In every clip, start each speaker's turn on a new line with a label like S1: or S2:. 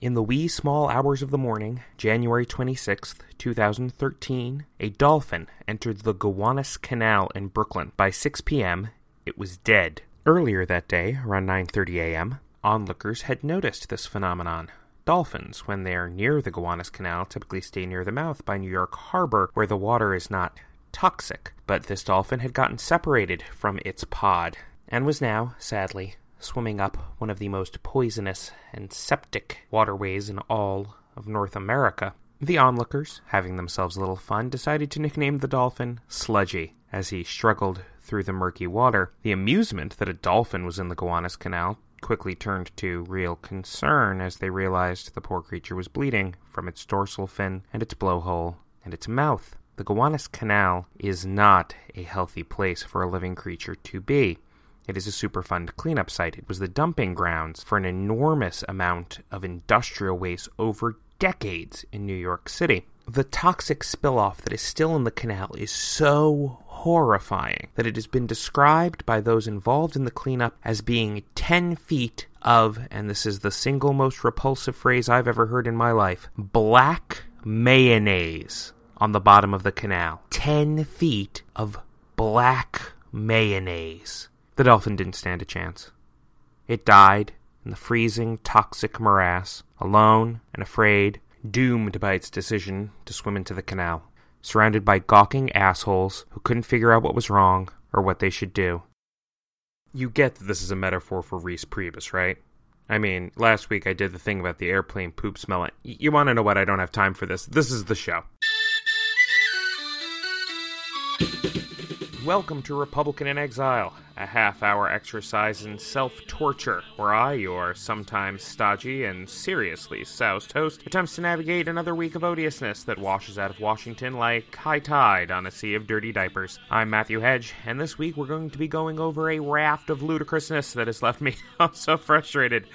S1: In the wee small hours of the morning, January 26th, 2013, a dolphin entered the Gowanus Canal in Brooklyn. By 6 p.m., it was dead. Earlier that day, around 9:30 a.m., onlookers had noticed this phenomenon. Dolphins, when they are near the Gowanus Canal, typically stay near the mouth by New York Harbor, where the water is not toxic. But this dolphin had gotten separated from its pod and was now, sadly, swimming up one of the most poisonous and septic waterways in all of North America. The onlookers, having themselves a little fun, decided to nickname the dolphin Sludgy as he struggled through the murky water. The amusement that a dolphin was in the Gowanus Canal quickly turned to real concern as they realized the poor creature was bleeding from its dorsal fin and its blowhole and its mouth. The Gowanus Canal is not a healthy place for a living creature to be. It is a Superfund cleanup site. It was the dumping grounds for an enormous amount of industrial waste over decades in New York City. The toxic spill-off that is still in the canal is so horrifying that it has been described by those involved in the cleanup as being 10 feet of, and this is the single most repulsive phrase I've ever heard in my life, black mayonnaise on the bottom of the canal. 10 feet of black mayonnaise. The dolphin didn't stand a chance. It died in the freezing, toxic morass, alone and afraid, doomed by its decision to swim into the canal, surrounded by gawking assholes who couldn't figure out what was wrong or what they should do. You get that this is a metaphor for Reince Priebus, right? I mean, last week I did the thing about the airplane poop smelling. You want to know what? I don't have time for this. This is the show. Welcome to Republican in Exile, a half hour exercise in self torture, where I, your sometimes stodgy and seriously soused host, attempts to navigate another week of odiousness that washes out of Washington like high tide on a sea of dirty diapers. I'm Matthew Hedge, and this week we're going to be going over a raft of ludicrousness that has left me so frustrated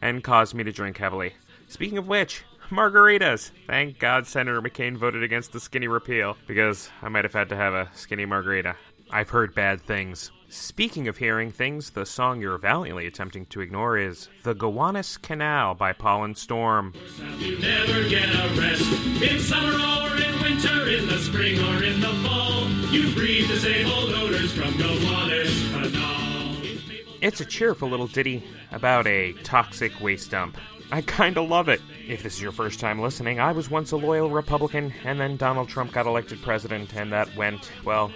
S1: and caused me to drink heavily. Speaking of which, margaritas. Thank God Senator McCain voted against the skinny repeal, because I might have had to have a skinny margarita. I've heard bad things. Speaking of hearing things, the song you're valiantly attempting to ignore is The Gowanus Canal by Paul and Storm.
S2: You never get a rest in summer or in winter, in the spring or in the fall. You breathe the same old odors from Gowanus Canal.
S1: It's a cheerful little ditty about a toxic waste dump. I kinda love it. If this is your first time listening, I was once a loyal Republican, and then Donald Trump got elected president, and that went, well,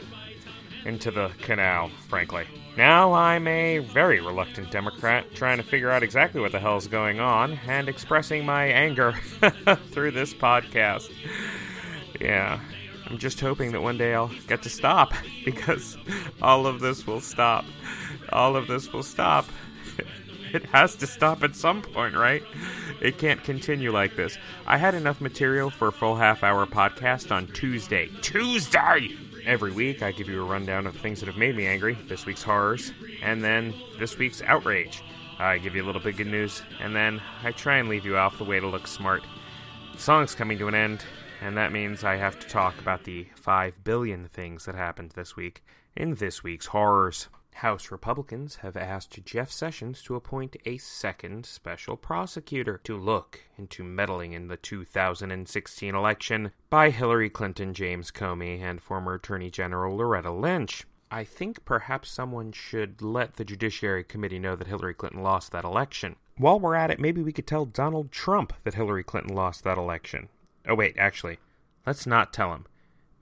S1: into the canal, frankly. Now I'm a very reluctant Democrat, trying to figure out exactly what the hell's going on and expressing my anger through this podcast. Yeah, I'm just hoping that one day I'll get to stop because all of this will stop. All of this will stop. It has to stop at some point, right? It can't continue like this. I had enough material for a full half hour podcast on Tuesday. Tuesday! Every week, I give you a rundown of things that have made me angry, this week's horrors, and then this week's outrage. I give you a little bit of good news, and then I try and leave you off the way to look smart. The song's coming to an end, and that means I have to talk about the 5 billion things that happened this week in this week's horrors. House Republicans have asked Jeff Sessions to appoint a second special prosecutor to look into meddling in the 2016 election by Hillary Clinton, James Comey, and former Attorney General Loretta Lynch. I think perhaps someone should let the Judiciary Committee know that Hillary Clinton lost that election. While we're at it, maybe we could tell Donald Trump that Hillary Clinton lost that election. Oh, wait, actually, let's not tell him.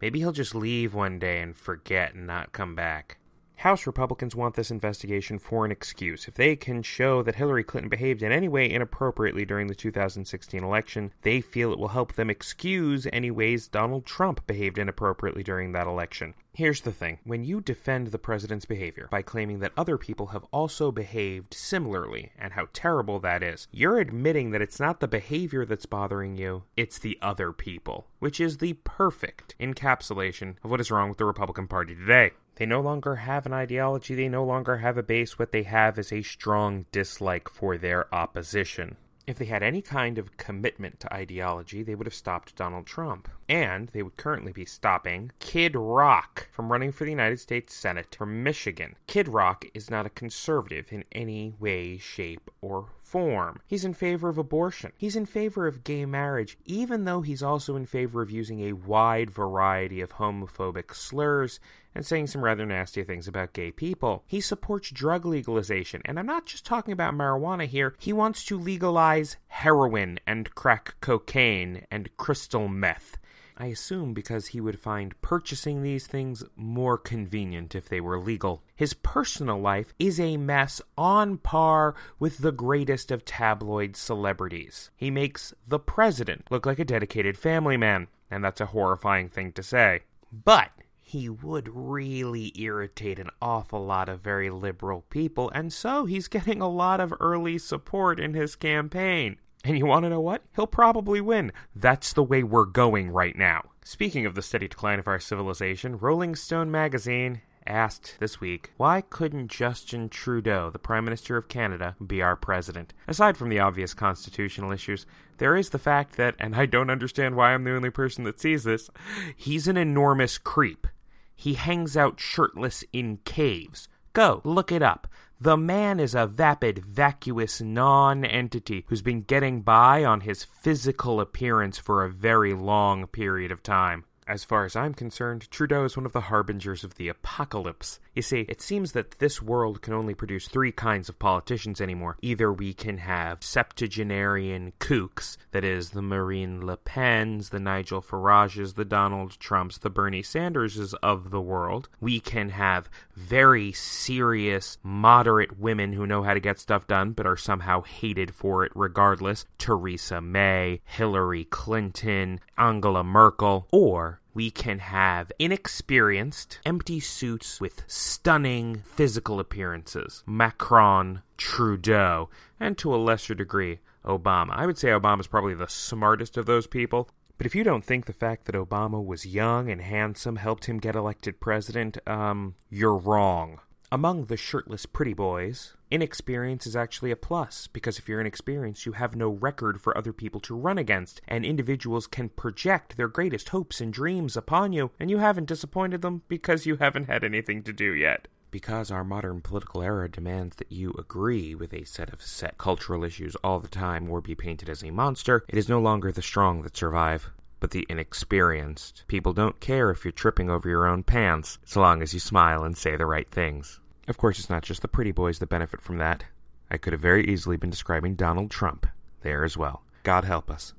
S1: Maybe he'll just leave one day and forget and not come back. House Republicans want this investigation for an excuse. If they can show that Hillary Clinton behaved in any way inappropriately during the 2016 election, they feel it will help them excuse any ways Donald Trump behaved inappropriately during that election. Here's the thing when you defend the president's behavior by claiming that other people have also behaved similarly and how terrible that is, you're admitting that it's not the behavior that's bothering you, it's the other people, which is the perfect encapsulation of what is wrong with the Republican Party today. They no longer have an ideology, they no longer have a base. What they have is a strong dislike for their opposition. If they had any kind of commitment to ideology, they would have stopped Donald Trump. And they would currently be stopping Kid Rock from running for the United States Senate from Michigan. Kid Rock is not a conservative in any way, shape, or form. He's in favor of abortion. He's in favor of gay marriage, even though he's also in favor of using a wide variety of homophobic slurs and saying some rather nasty things about gay people. He supports drug legalization, and I'm not just talking about marijuana here. He wants to legalize heroin and crack cocaine and crystal meth. I assume because he would find purchasing these things more convenient if they were legal. His personal life is a mess on par with the greatest of tabloid celebrities. He makes the president look like a dedicated family man, and that's a horrifying thing to say. But he would really irritate an awful lot of very liberal people, and so he's getting a lot of early support in his campaign. And you want to know what? He'll probably win. That's the way we're going right now. Speaking of the steady decline of our civilization, Rolling Stone magazine asked this week, why couldn't Justin Trudeau, the Prime Minister of Canada, be our president? Aside from the obvious constitutional issues, there is the fact that, and I don't understand why I'm the only person that sees this, he's an enormous creep. He hangs out shirtless in caves. Go, look it up. The man is a vapid, vacuous non entity who's been getting by on his physical appearance for a very long period of time. As far as I'm concerned, Trudeau is one of the harbingers of the apocalypse. You see, it seems that this world can only produce three kinds of politicians anymore. Either we can have septuagenarian kooks, that is, the Marine Le Pens, the Nigel Farages, the Donald Trumps, the Bernie Sanderses of the world. We can have very serious, moderate women who know how to get stuff done but are somehow hated for it regardless. Theresa May, Hillary Clinton, Angela Merkel. Or we can have inexperienced, empty suits with stunning physical appearances. Macron, Trudeau, and to a lesser degree, Obama. I would say Obama's probably the smartest of those people. But if you don't think the fact that Obama was young and handsome helped him get elected president, um, you're wrong. Among the shirtless pretty boys, inexperience is actually a plus, because if you're inexperienced, you have no record for other people to run against, and individuals can project their greatest hopes and dreams upon you, and you haven't disappointed them because you haven't had anything to do yet. Because our modern political era demands that you agree with a set of set cultural issues all the time or be painted as a monster, it is no longer the strong that survive, but the inexperienced. People don't care if you're tripping over your own pants, so long as you smile and say the right things. Of course, it's not just the pretty boys that benefit from that. I could have very easily been describing Donald Trump there as well. God help us.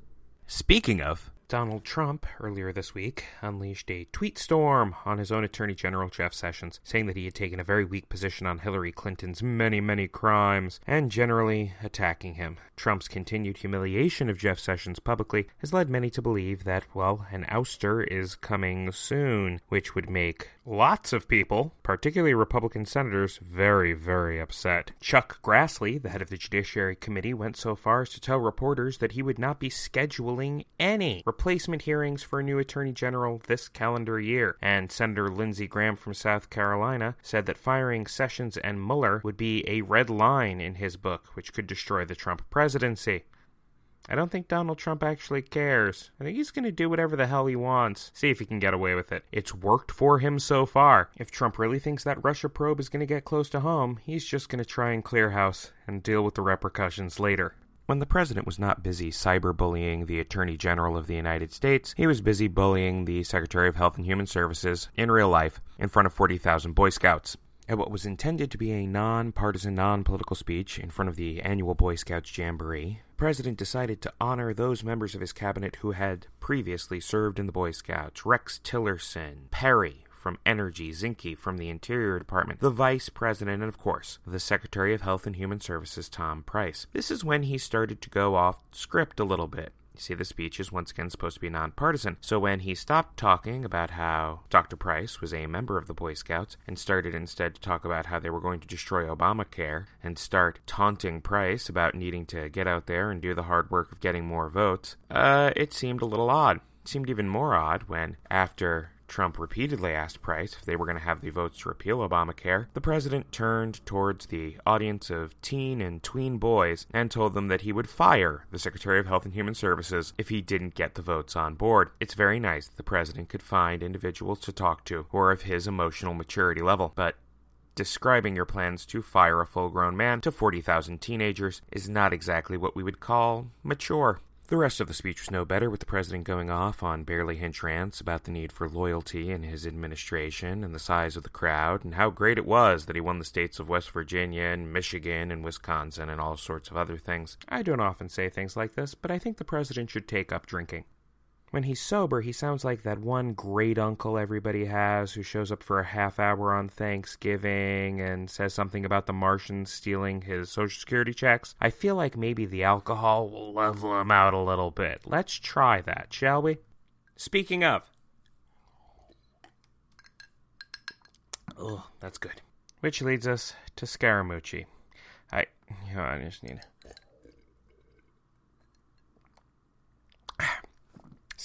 S1: Speaking of, Donald Trump, earlier this week, unleashed a tweet storm on his own Attorney General Jeff Sessions, saying that he had taken a very weak position on Hillary Clinton's many, many crimes, and generally attacking him. Trump's continued humiliation of Jeff Sessions publicly has led many to believe that, well, an ouster is coming soon, which would make lots of people, particularly Republican senators, very, very upset. Chuck Grassley, the head of the Judiciary Committee, went so far as to tell reporters that he would not be scheduling any replacement hearings for a new Attorney General this calendar year. And Senator Lindsey Graham from South Carolina said that firing Sessions and Mueller would be a red line in his book, which could destroy the Trump presidency. I don't think Donald Trump actually cares. I think he's going to do whatever the hell he wants. See if he can get away with it. It's worked for him so far. If Trump really thinks that Russia probe is going to get close to home, he's just going to try and clear house and deal with the repercussions later. When the president was not busy cyberbullying the Attorney General of the United States, he was busy bullying the Secretary of Health and Human Services in real life in front of 40,000 Boy Scouts. At what was intended to be a non-partisan, non-political speech in front of the annual Boy Scouts Jamboree, the President decided to honor those members of his cabinet who had previously served in the Boy Scouts. Rex Tillerson, Perry from Energy, Zinke from the Interior Department, the Vice President, and of course, the Secretary of Health and Human Services, Tom Price. This is when he started to go off script a little bit. You see, the speech is once again supposed to be nonpartisan. So when he stopped talking about how Dr. Price was a member of the Boy Scouts and started instead to talk about how they were going to destroy Obamacare and start taunting Price about needing to get out there and do the hard work of getting more votes, uh, it seemed a little odd. It seemed even more odd when, after Trump repeatedly asked Price if they were going to have the votes to repeal Obamacare, the president turned towards the audience of teen and tween boys and told them that he would fire the Secretary of Health and Human Services if he didn't get the votes on board. It's very nice that the president could find individuals to talk to who are of his emotional maturity level, but describing your plans to fire a full grown man to 40,000 teenagers is not exactly what we would call mature. The rest of the speech was no better, with the president going off on barely hinch rants about the need for loyalty in his administration and the size of the crowd, and how great it was that he won the states of West Virginia and Michigan and Wisconsin and all sorts of other things. I don't often say things like this, but I think the president should take up drinking. When he's sober, he sounds like that one great uncle everybody has who shows up for a half hour on Thanksgiving and says something about the Martians stealing his Social Security checks. I feel like maybe the alcohol will level him out a little bit. Let's try that, shall we? Speaking of. Oh, that's good. Which leads us to Scaramucci. I, you know, I just need.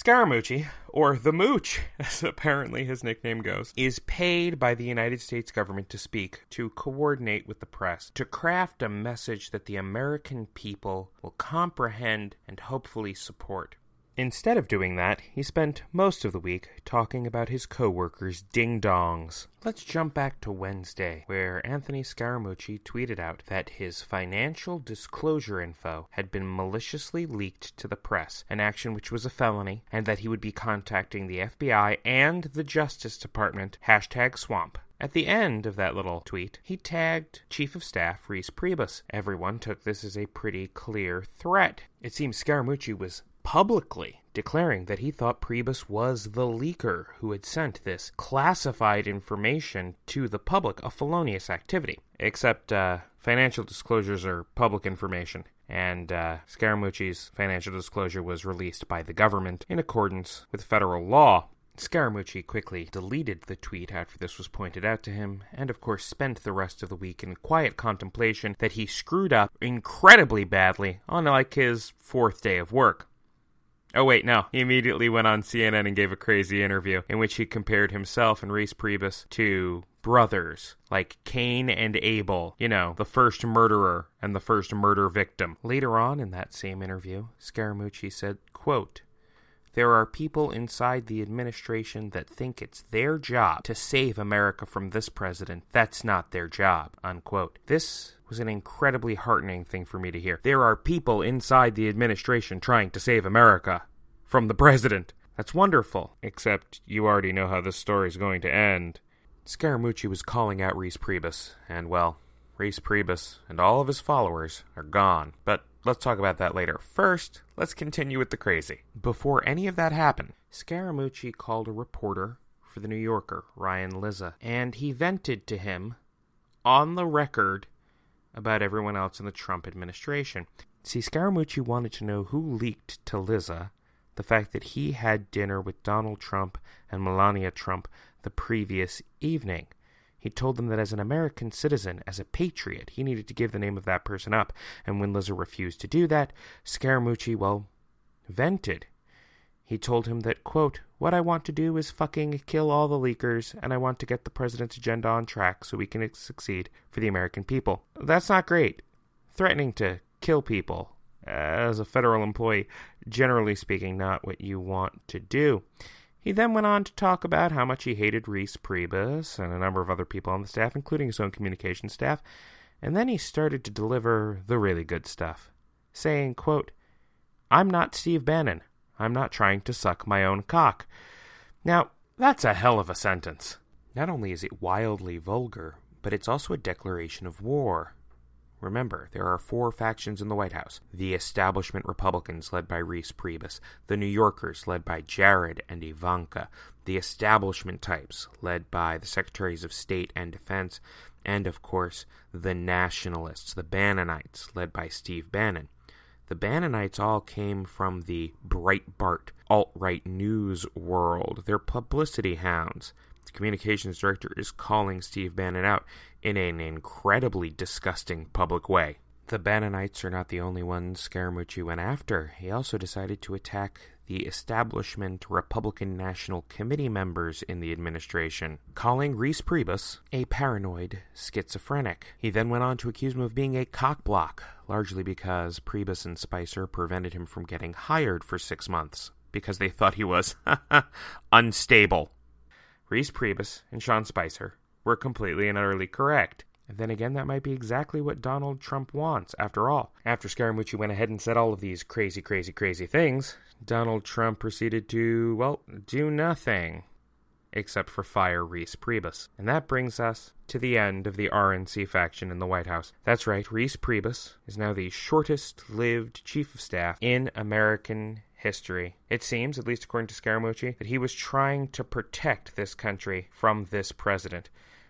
S1: Scaramucci, or the Mooch, as apparently his nickname goes, is paid by the United States government to speak, to coordinate with the press, to craft a message that the American people will comprehend and hopefully support. Instead of doing that, he spent most of the week talking about his coworkers' ding dongs. Let's jump back to Wednesday, where Anthony Scaramucci tweeted out that his financial disclosure info had been maliciously leaked to the press, an action which was a felony, and that he would be contacting the FBI and the Justice Department, hashtag swamp. At the end of that little tweet, he tagged Chief of Staff Reince Priebus. Everyone took this as a pretty clear threat. It seems Scaramucci was publicly declaring that he thought Priebus was the leaker who had sent this classified information to the public, a felonious activity. Except uh, financial disclosures are public information, and uh, Scaramucci's financial disclosure was released by the government in accordance with federal law. Scaramucci quickly deleted the tweet after this was pointed out to him, and of course spent the rest of the week in quiet contemplation that he screwed up incredibly badly on like his fourth day of work. Oh, wait, no. He immediately went on CNN and gave a crazy interview in which he compared himself and Reince Priebus to brothers, like Cain and Abel, you know, the first murderer and the first murder victim. Later on in that same interview, Scaramucci said, quote, there are people inside the administration that think it's their job to save America from this president. That's not their job. Unquote. This was an incredibly heartening thing for me to hear. There are people inside the administration trying to save America from the president. That's wonderful. Except you already know how this story is going to end. Scaramucci was calling out Reince Priebus, and well, Reince Priebus and all of his followers are gone. But let's talk about that later. First, let's continue with the crazy. Before any of that happened, Scaramucci called a reporter for the New Yorker, Ryan Lizza, and he vented to him on the record about everyone else in the Trump administration. See, Scaramucci wanted to know who leaked to Lizza the fact that he had dinner with Donald Trump and Melania Trump the previous evening. He told them that as an American citizen, as a patriot, he needed to give the name of that person up. And when Lizza refused to do that, Scaramucci, well, vented. He told him that, quote, what I want to do is fucking kill all the leakers, and I want to get the president's agenda on track so we can succeed for the American people. That's not great. Threatening to kill people as a federal employee, generally speaking, not what you want to do. He then went on to talk about how much he hated Reince Priebus and a number of other people on the staff, including his own communication staff, and then he started to deliver the really good stuff, saying, quote, I'm not Steve Bannon. I'm not trying to suck my own cock. Now, that's a hell of a sentence. Not only is it wildly vulgar, but it's also a declaration of war. Remember, there are four factions in the White House the establishment Republicans, led by Reince Priebus, the New Yorkers, led by Jared and Ivanka, the establishment types, led by the Secretaries of State and Defense, and of course, the nationalists, the Bannonites, led by Steve Bannon. The Bannonites all came from the Breitbart alt right news world. They're publicity hounds. Communications director is calling Steve Bannon out in an incredibly disgusting public way. The Bannonites are not the only ones Scaramucci went after. He also decided to attack the establishment Republican National Committee members in the administration, calling Reince Priebus a paranoid schizophrenic. He then went on to accuse him of being a cockblock, largely because Priebus and Spicer prevented him from getting hired for six months because they thought he was unstable. Reince Priebus and Sean Spicer were completely and utterly correct. And then again, that might be exactly what Donald Trump wants, after all. After Scaramucci went ahead and said all of these crazy, crazy, crazy things, Donald Trump proceeded to, well, do nothing except for fire Reince Priebus. And that brings us to the end of the RNC faction in the White House. That's right, Reince Priebus is now the shortest lived chief of staff in American history. It seems, at least according to Scaramucci, that he was trying to protect this country from this president.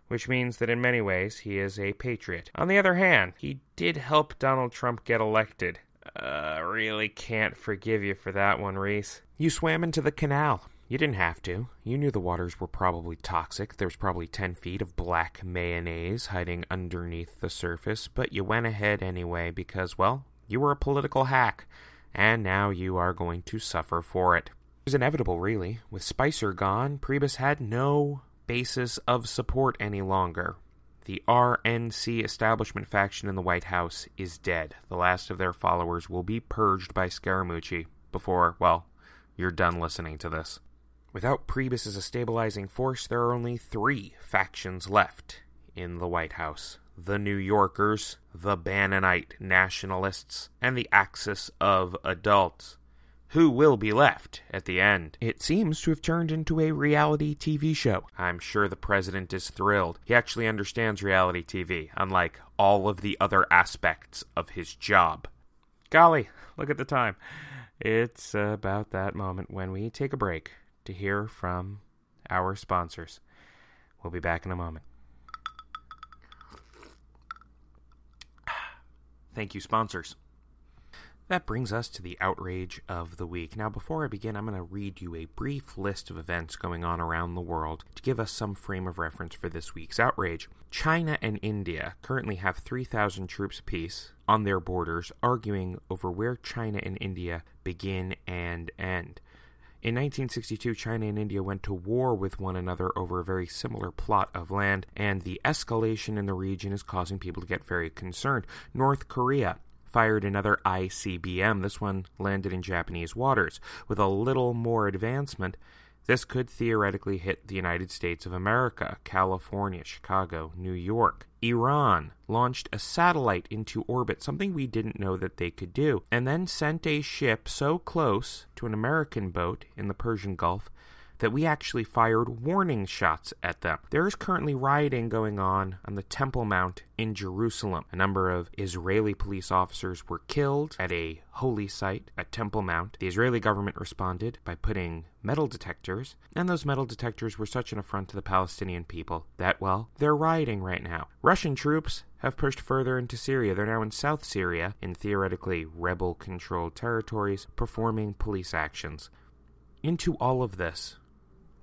S1: Which means that in many ways he is a patriot. On the other hand, he did help Donald Trump get elected. Uh, really can't forgive you for that one, Reince. You swam into the canal. You didn't have to. You knew the waters were probably toxic. There was probably 10 feet of black mayonnaise hiding underneath the surface, but you went ahead anyway because, well, you were a political hack, and now you are going to suffer for it. It was inevitable, really. With Spicer gone, Priebus had no basis of support any longer. The RNC establishment faction in the White House is dead. The last of their followers will be purged by Scaramucci before, well, you're done listening to this. Without Priebus as a stabilizing force, there are only three factions left in the White House the New Yorkers, the Bannonite nationalists, and the Axis of Adults. Who will be left at the end? It seems to have turned into a reality TV show. I'm sure the president is thrilled. He actually understands reality TV, unlike all of the other aspects of his job. Golly, look at the time. It's about that moment when we take a break to hear from our sponsors. We'll be back in a moment. Thank you, sponsors. That brings us to the outrage of the week. Now, before I begin, I'm going to read you a brief list of events going on around the world to give us some frame of reference for this week's outrage. China and India currently have 3,000 troops apiece on their borders, arguing over where China and India begin and end. In 1962, China and India went to war with one another over a very similar plot of land, and the escalation in the region is causing people to get very concerned. North Korea fired another ICBM. This one landed in Japanese waters. With a little more advancement, this could theoretically hit the United States of America, California, Chicago, New York. Iran launched a satellite into orbit, something we didn't know that they could do, and then sent a ship so close to an American boat in the Persian Gulf that we actually fired warning shots at them. There is currently rioting going on on the Temple Mount in Jerusalem. A number of Israeli police officers were killed at a holy site at Temple Mount. The Israeli government responded by putting metal detectors, and those metal detectors were such an affront to the Palestinian people that, well, they're rioting right now. Russian troops have pushed further into Syria. They're now in South Syria, in theoretically rebel controlled territories, performing police actions. Into all of this,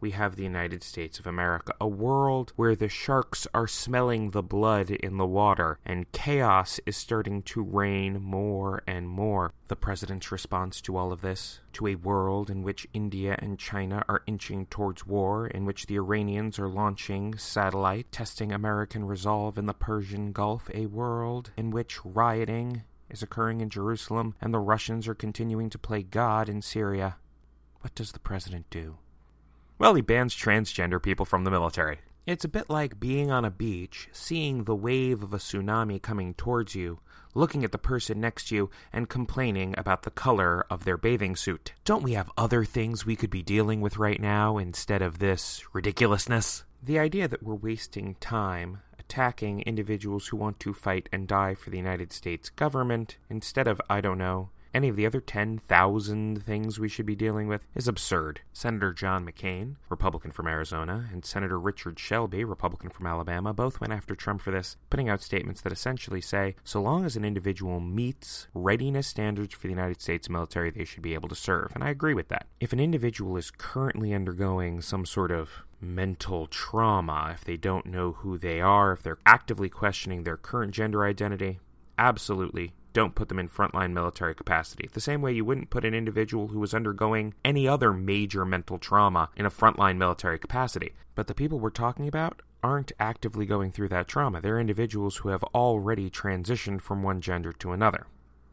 S1: we have the United States of America, a world where the sharks are smelling the blood in the water and chaos is starting to reign more and more. The president's response to all of this, to a world in which India and China are inching towards war, in which the Iranians are launching satellite testing American resolve in the Persian Gulf, a world in which rioting is occurring in Jerusalem and the Russians are continuing to play God in Syria. What does the president do? Well, he bans transgender people from the military. It's a bit like being on a beach, seeing the wave of a tsunami coming towards you, looking at the person next to you, and complaining about the color of their bathing suit. Don't we have other things we could be dealing with right now instead of this ridiculousness? The idea that we're wasting time attacking individuals who want to fight and die for the United States government instead of, I don't know, any of the other 10,000 things we should be dealing with is absurd. Senator John McCain, Republican from Arizona, and Senator Richard Shelby, Republican from Alabama, both went after Trump for this, putting out statements that essentially say so long as an individual meets readiness standards for the United States military, they should be able to serve. And I agree with that. If an individual is currently undergoing some sort of mental trauma, if they don't know who they are, if they're actively questioning their current gender identity, absolutely don't put them in frontline military capacity. The same way you wouldn't put an individual who was undergoing any other major mental trauma in a frontline military capacity. But the people we're talking about aren't actively going through that trauma. They're individuals who have already transitioned from one gender to another.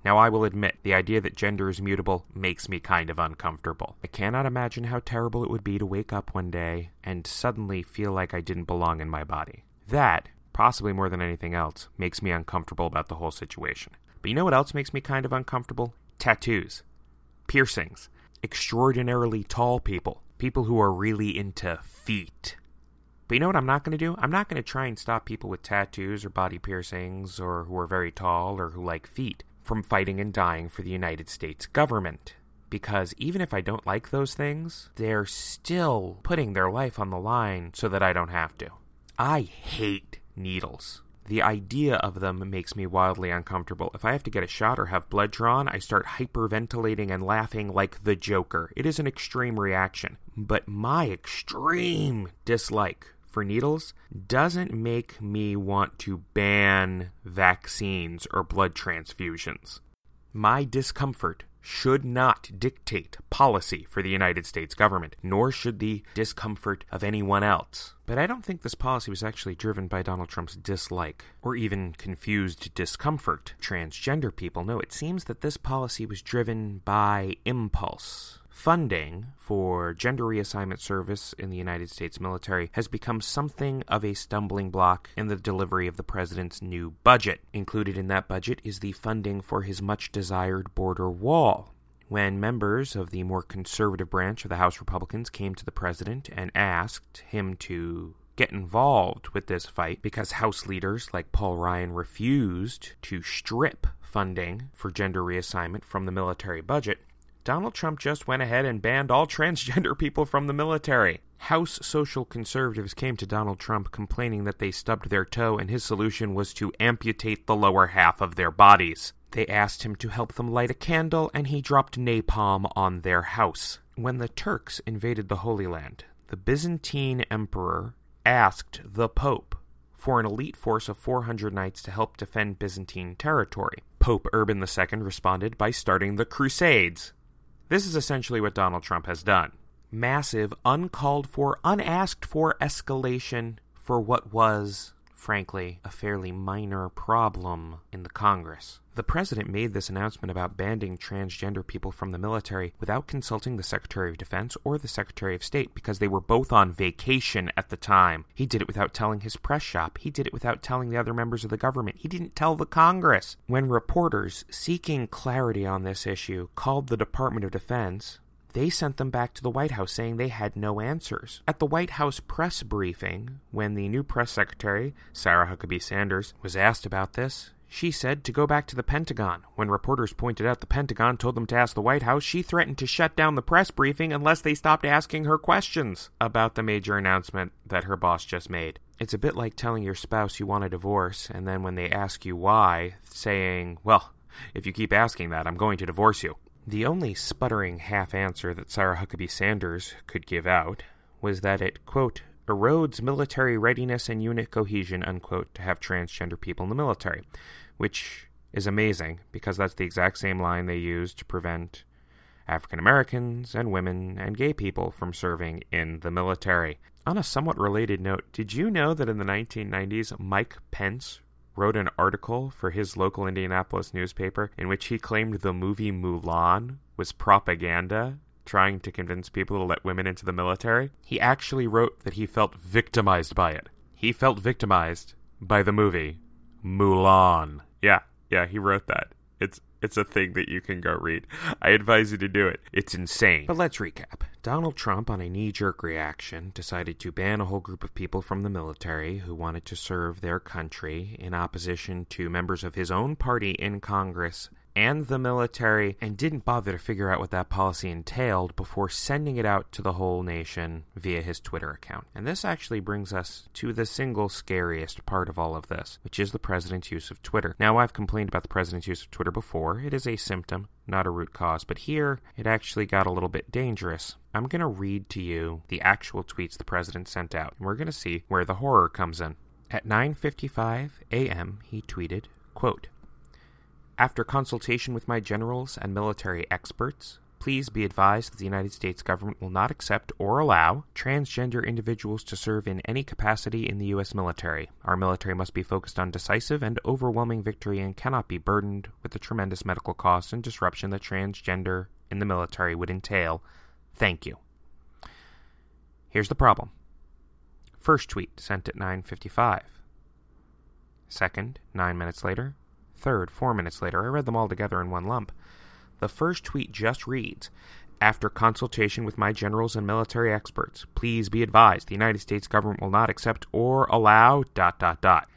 S1: Now, I will admit, the idea that gender is mutable makes me kind of uncomfortable. I cannot imagine how terrible it would be to wake up one day and suddenly feel like I didn't belong in my body. That, possibly more than anything else, makes me uncomfortable about the whole situation. But you know what else makes me kind of uncomfortable? Tattoos, piercings, extraordinarily tall people, people who are really into feet. But you know what I'm not going to do? I'm not going to try and stop people with tattoos or body piercings or who are very tall or who like feet from fighting and dying for the United States government. Because even if I don't like those things, they're still putting their life on the line so that I don't have to. I hate needles. The idea of them makes me wildly uncomfortable. If I have to get a shot or have blood drawn, I start hyperventilating and laughing like the Joker. It is an extreme reaction. But my extreme dislike for needles doesn't make me want to ban vaccines or blood transfusions. My discomfort should not dictate policy for the United States government, nor should the discomfort of anyone else. But I don't think this policy was actually driven by Donald Trump's dislike or even confused discomfort transgender people. No, it seems that this policy was driven by impulse. Funding for gender reassignment service in the United States military has become something of a stumbling block in the delivery of the president's new budget. Included in that budget is the funding for his much desired border wall. When members of the more conservative branch of the House Republicans came to the president and asked him to get involved with this fight because House leaders like Paul Ryan refused to strip funding for gender reassignment from the military budget, Donald Trump just went ahead and banned all transgender people from the military. House social conservatives came to Donald Trump complaining that they stubbed their toe, and his solution was to amputate the lower half of their bodies. They asked him to help them light a candle, and he dropped napalm on their house. When the Turks invaded the Holy Land, the Byzantine emperor asked the Pope for an elite force of 400 knights to help defend Byzantine territory. Pope Urban II responded by starting the Crusades. This is essentially what Donald Trump has done. Massive, uncalled for, unasked for escalation for what was, frankly, a fairly minor problem in the Congress. The president made this announcement about banning transgender people from the military without consulting the Secretary of Defense or the Secretary of State because they were both on vacation at the time. He did it without telling his press shop. He did it without telling the other members of the government. He didn't tell the Congress. When reporters seeking clarity on this issue called the Department of Defense, they sent them back to the White House saying they had no answers. At the White House press briefing, when the new press secretary, Sarah Huckabee Sanders, was asked about this, she said to go back to the Pentagon. When reporters pointed out the Pentagon told them to ask the White House, she threatened to shut down the press briefing unless they stopped asking her questions about the major announcement that her boss just made. It's a bit like telling your spouse you want a divorce, and then when they ask you why, saying, Well, if you keep asking that, I'm going to divorce you. The only sputtering half answer that Sarah Huckabee Sanders could give out was that it, quote, erodes military readiness and unit cohesion, unquote, to have transgender people in the military, which is amazing because that's the exact same line they use to prevent African Americans and women and gay people from serving in the military. On a somewhat related note, did you know that in the 1990s, Mike Pence wrote an article for his local Indianapolis newspaper in which he claimed the movie Mulan was propaganda trying to convince people to let women into the military. He actually wrote that he felt victimized by it. He felt victimized by the movie Mulan. Yeah, yeah, he wrote that. It's it's a thing that you can go read. I advise you to do it. It's insane. But let's recap. Donald Trump, on a knee jerk reaction, decided to ban a whole group of people from the military who wanted to serve their country in opposition to members of his own party in Congress and the military and didn't bother to figure out what that policy entailed before sending it out to the whole nation via his Twitter account. And this actually brings us to the single scariest part of all of this, which is the president's use of Twitter. Now, I've complained about the president's use of Twitter before. It is a symptom, not a root cause, but here it actually got a little bit dangerous. I'm going to read to you the actual tweets the president sent out, and we're going to see where the horror comes in. At 9:55 a.m., he tweeted, quote, after consultation with my generals and military experts, please be advised that the United States government will not accept or allow transgender individuals to serve in any capacity in the U.S. military. Our military must be focused on decisive and overwhelming victory and cannot be burdened with the tremendous medical costs and disruption that transgender in the military would entail. Thank you. Here's the problem. First tweet sent at 9:55. Second, nine minutes later. Third, four minutes later. I read them all together in one lump. The first tweet just reads After consultation with my generals and military experts, please be advised the United States government will not accept or allow. dot dot dot.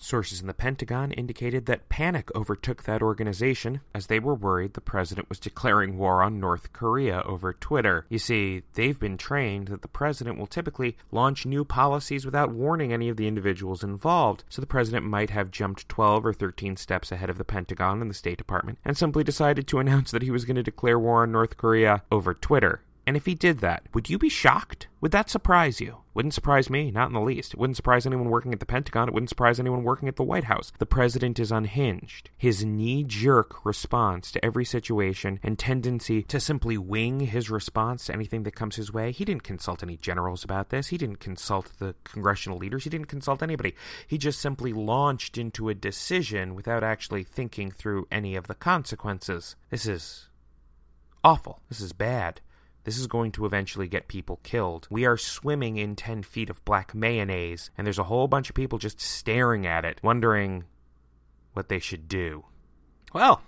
S1: Sources in the Pentagon indicated that panic overtook that organization as they were worried the president was declaring war on North Korea over Twitter. You see, they've been trained that the president will typically launch new policies without warning any of the individuals involved, so the president might have jumped 12 or 13 steps ahead of the Pentagon and the State Department and simply decided to announce that he was going to declare war on North Korea over Twitter. And if he did that, would you be shocked? Would that surprise you? Wouldn't surprise me, not in the least. It wouldn't surprise anyone working at the Pentagon. It wouldn't surprise anyone working at the White House. The president is unhinged. His knee jerk response to every situation and tendency to simply wing his response to anything that comes his way. He didn't consult any generals about this. He didn't consult the congressional leaders. He didn't consult anybody. He just simply launched into a decision without actually thinking through any of the consequences. This is awful. This is bad. This is going to eventually get people killed. We are swimming in 10 feet of black mayonnaise, and there's a whole bunch of people just staring at it, wondering what they should do. Well,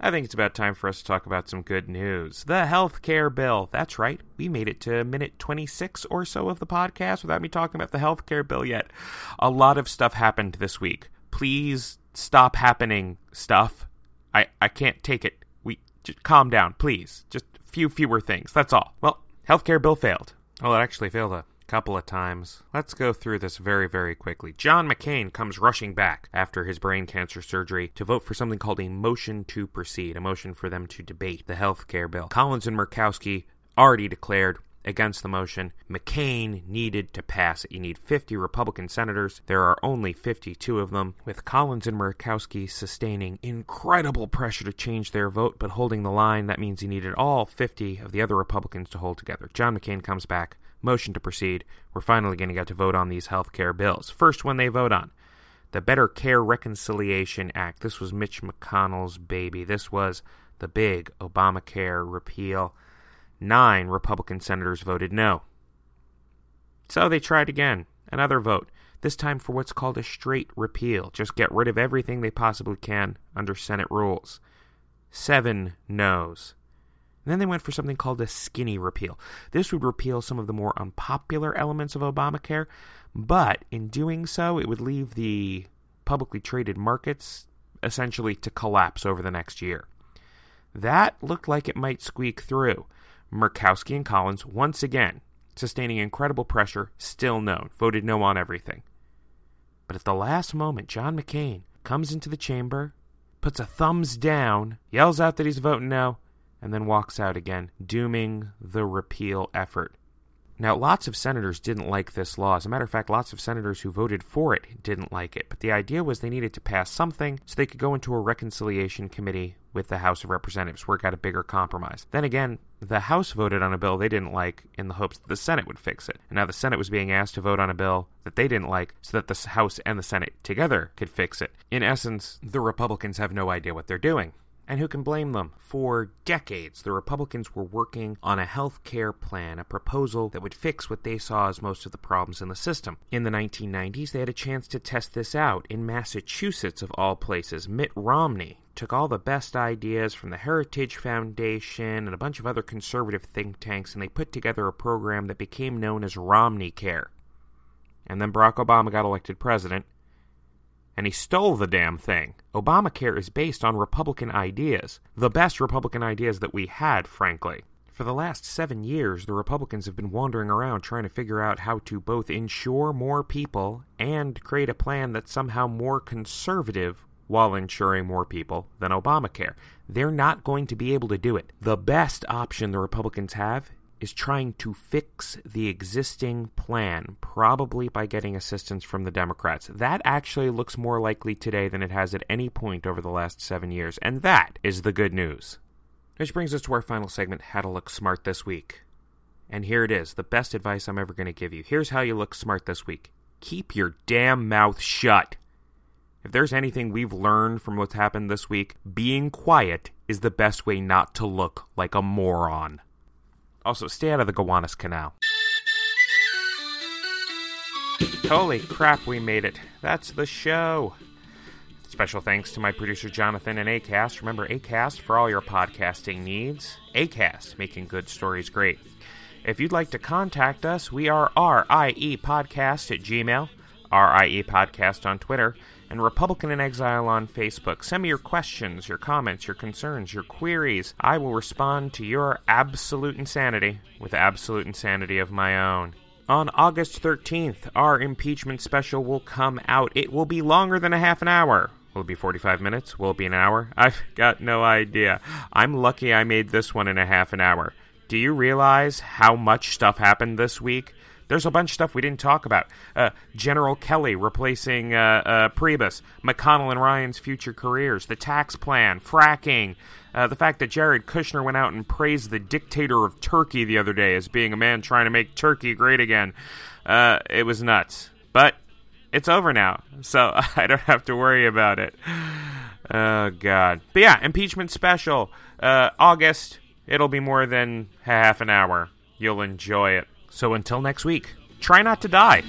S1: I think it's about time for us to talk about some good news. The health care bill. That's right. We made it to minute 26 or so of the podcast without me talking about the health care bill yet. A lot of stuff happened this week. Please stop happening stuff. I, I can't take it. We just calm down, please. Just few fewer things. That's all. Well, healthcare bill failed. Well, it actually failed a couple of times. Let's go through this very, very quickly. John McCain comes rushing back after his brain cancer surgery to vote for something called a motion to proceed, a motion for them to debate the health care bill. Collins and Murkowski already declared against the motion. McCain needed to pass it. You need 50 Republican senators. There are only 52 of them, with Collins and Murkowski sustaining incredible pressure to change their vote, but holding the line. That means he needed all 50 of the other Republicans to hold together. John McCain comes back. Motion to proceed. We're finally going to get to vote on these health care bills. First one they vote on the Better Care Reconciliation Act. This was Mitch McConnell's baby. This was the big Obamacare repeal nine Republican senators voted no. So they tried again, another vote, this time for what's called a straight repeal. Just get rid of everything they possibly can under Senate rules. Seven no's. And then they went for something called a skinny repeal. This would repeal some of the more unpopular elements of Obamacare, but in doing so, it would leave the publicly traded markets essentially to collapse over the next year. That looked like it might squeak through. Murkowski and Collins, once again, sustaining incredible pressure, still known, voted no on everything. But at the last moment, John McCain comes into the chamber, puts a thumbs down, yells out that he's voting no, and then walks out again, dooming the repeal effort. Now, lots of senators didn't like this law. As a matter of fact, lots of senators who voted for it didn't like it. But the idea was they needed to pass something so they could go into a reconciliation committee with the House of Representatives, work out a bigger compromise. Then again, the House voted on a bill they didn't like in the hopes that the Senate would fix it. And now the Senate was being asked to vote on a bill that they didn't like so that the House and the Senate together could fix it. In essence, the Republicans have no idea what they're doing. And who can blame them? For decades, the Republicans were working on a health care plan, a proposal that would fix what they saw as most of the problems in the system. In the 1990s, they had a chance to test this out in Massachusetts, of all places. Mitt Romney took all the best ideas from the Heritage Foundation and a bunch of other conservative think tanks, and they put together a program that became known as Romney Care. And then Barack Obama got elected president, and he stole the damn thing. Obamacare is based on Republican ideas, the best Republican ideas that we had, frankly. For the last seven years, the Republicans have been wandering around trying to figure out how to both insure more people and create a plan that's somehow more conservative while insuring more people than Obamacare. They're not going to be able to do it. The best option the Republicans have is trying to fix the existing plan, probably by getting assistance from the Democrats. That actually looks more likely today than it has at any point over the last seven years, and that is the good news. Which brings us to our final segment How to Look Smart This Week. And here it is the best advice I'm ever going to give you. Here's how you look smart this week keep your damn mouth shut. If there's anything we've learned from what's happened this week, being quiet is the best way not to look like a moron. Also, stay out of the Gowanus Canal. Holy crap, we made it. That's the show. Special thanks to my producer Jonathan and ACAST. Remember, ACAST for all your podcasting needs. ACAST, making good stories great. If you'd like to contact us, we are RIE Podcast at Gmail, RIE Podcast on Twitter, and Republican in Exile on Facebook. Send me your questions, your comments, your concerns, your queries. I will respond to your absolute insanity with absolute insanity of my own. On August 13th, our impeachment special will come out. It will be longer than a half an hour. Will it be 45 minutes? Will it be an hour? I've got no idea. I'm lucky I made this one in a half an hour. Do you realize how much stuff happened this week? There's a bunch of stuff we didn't talk about. Uh, General Kelly replacing uh, uh, Priebus, McConnell and Ryan's future careers, the tax plan, fracking, uh, the fact that Jared Kushner went out and praised the dictator of Turkey the other day as being a man trying to make Turkey great again. Uh, it was nuts. But it's over now, so I don't have to worry about it. Oh, God. But yeah, impeachment special. Uh, August. It'll be more than half an hour. You'll enjoy it. So until next week, try not to die.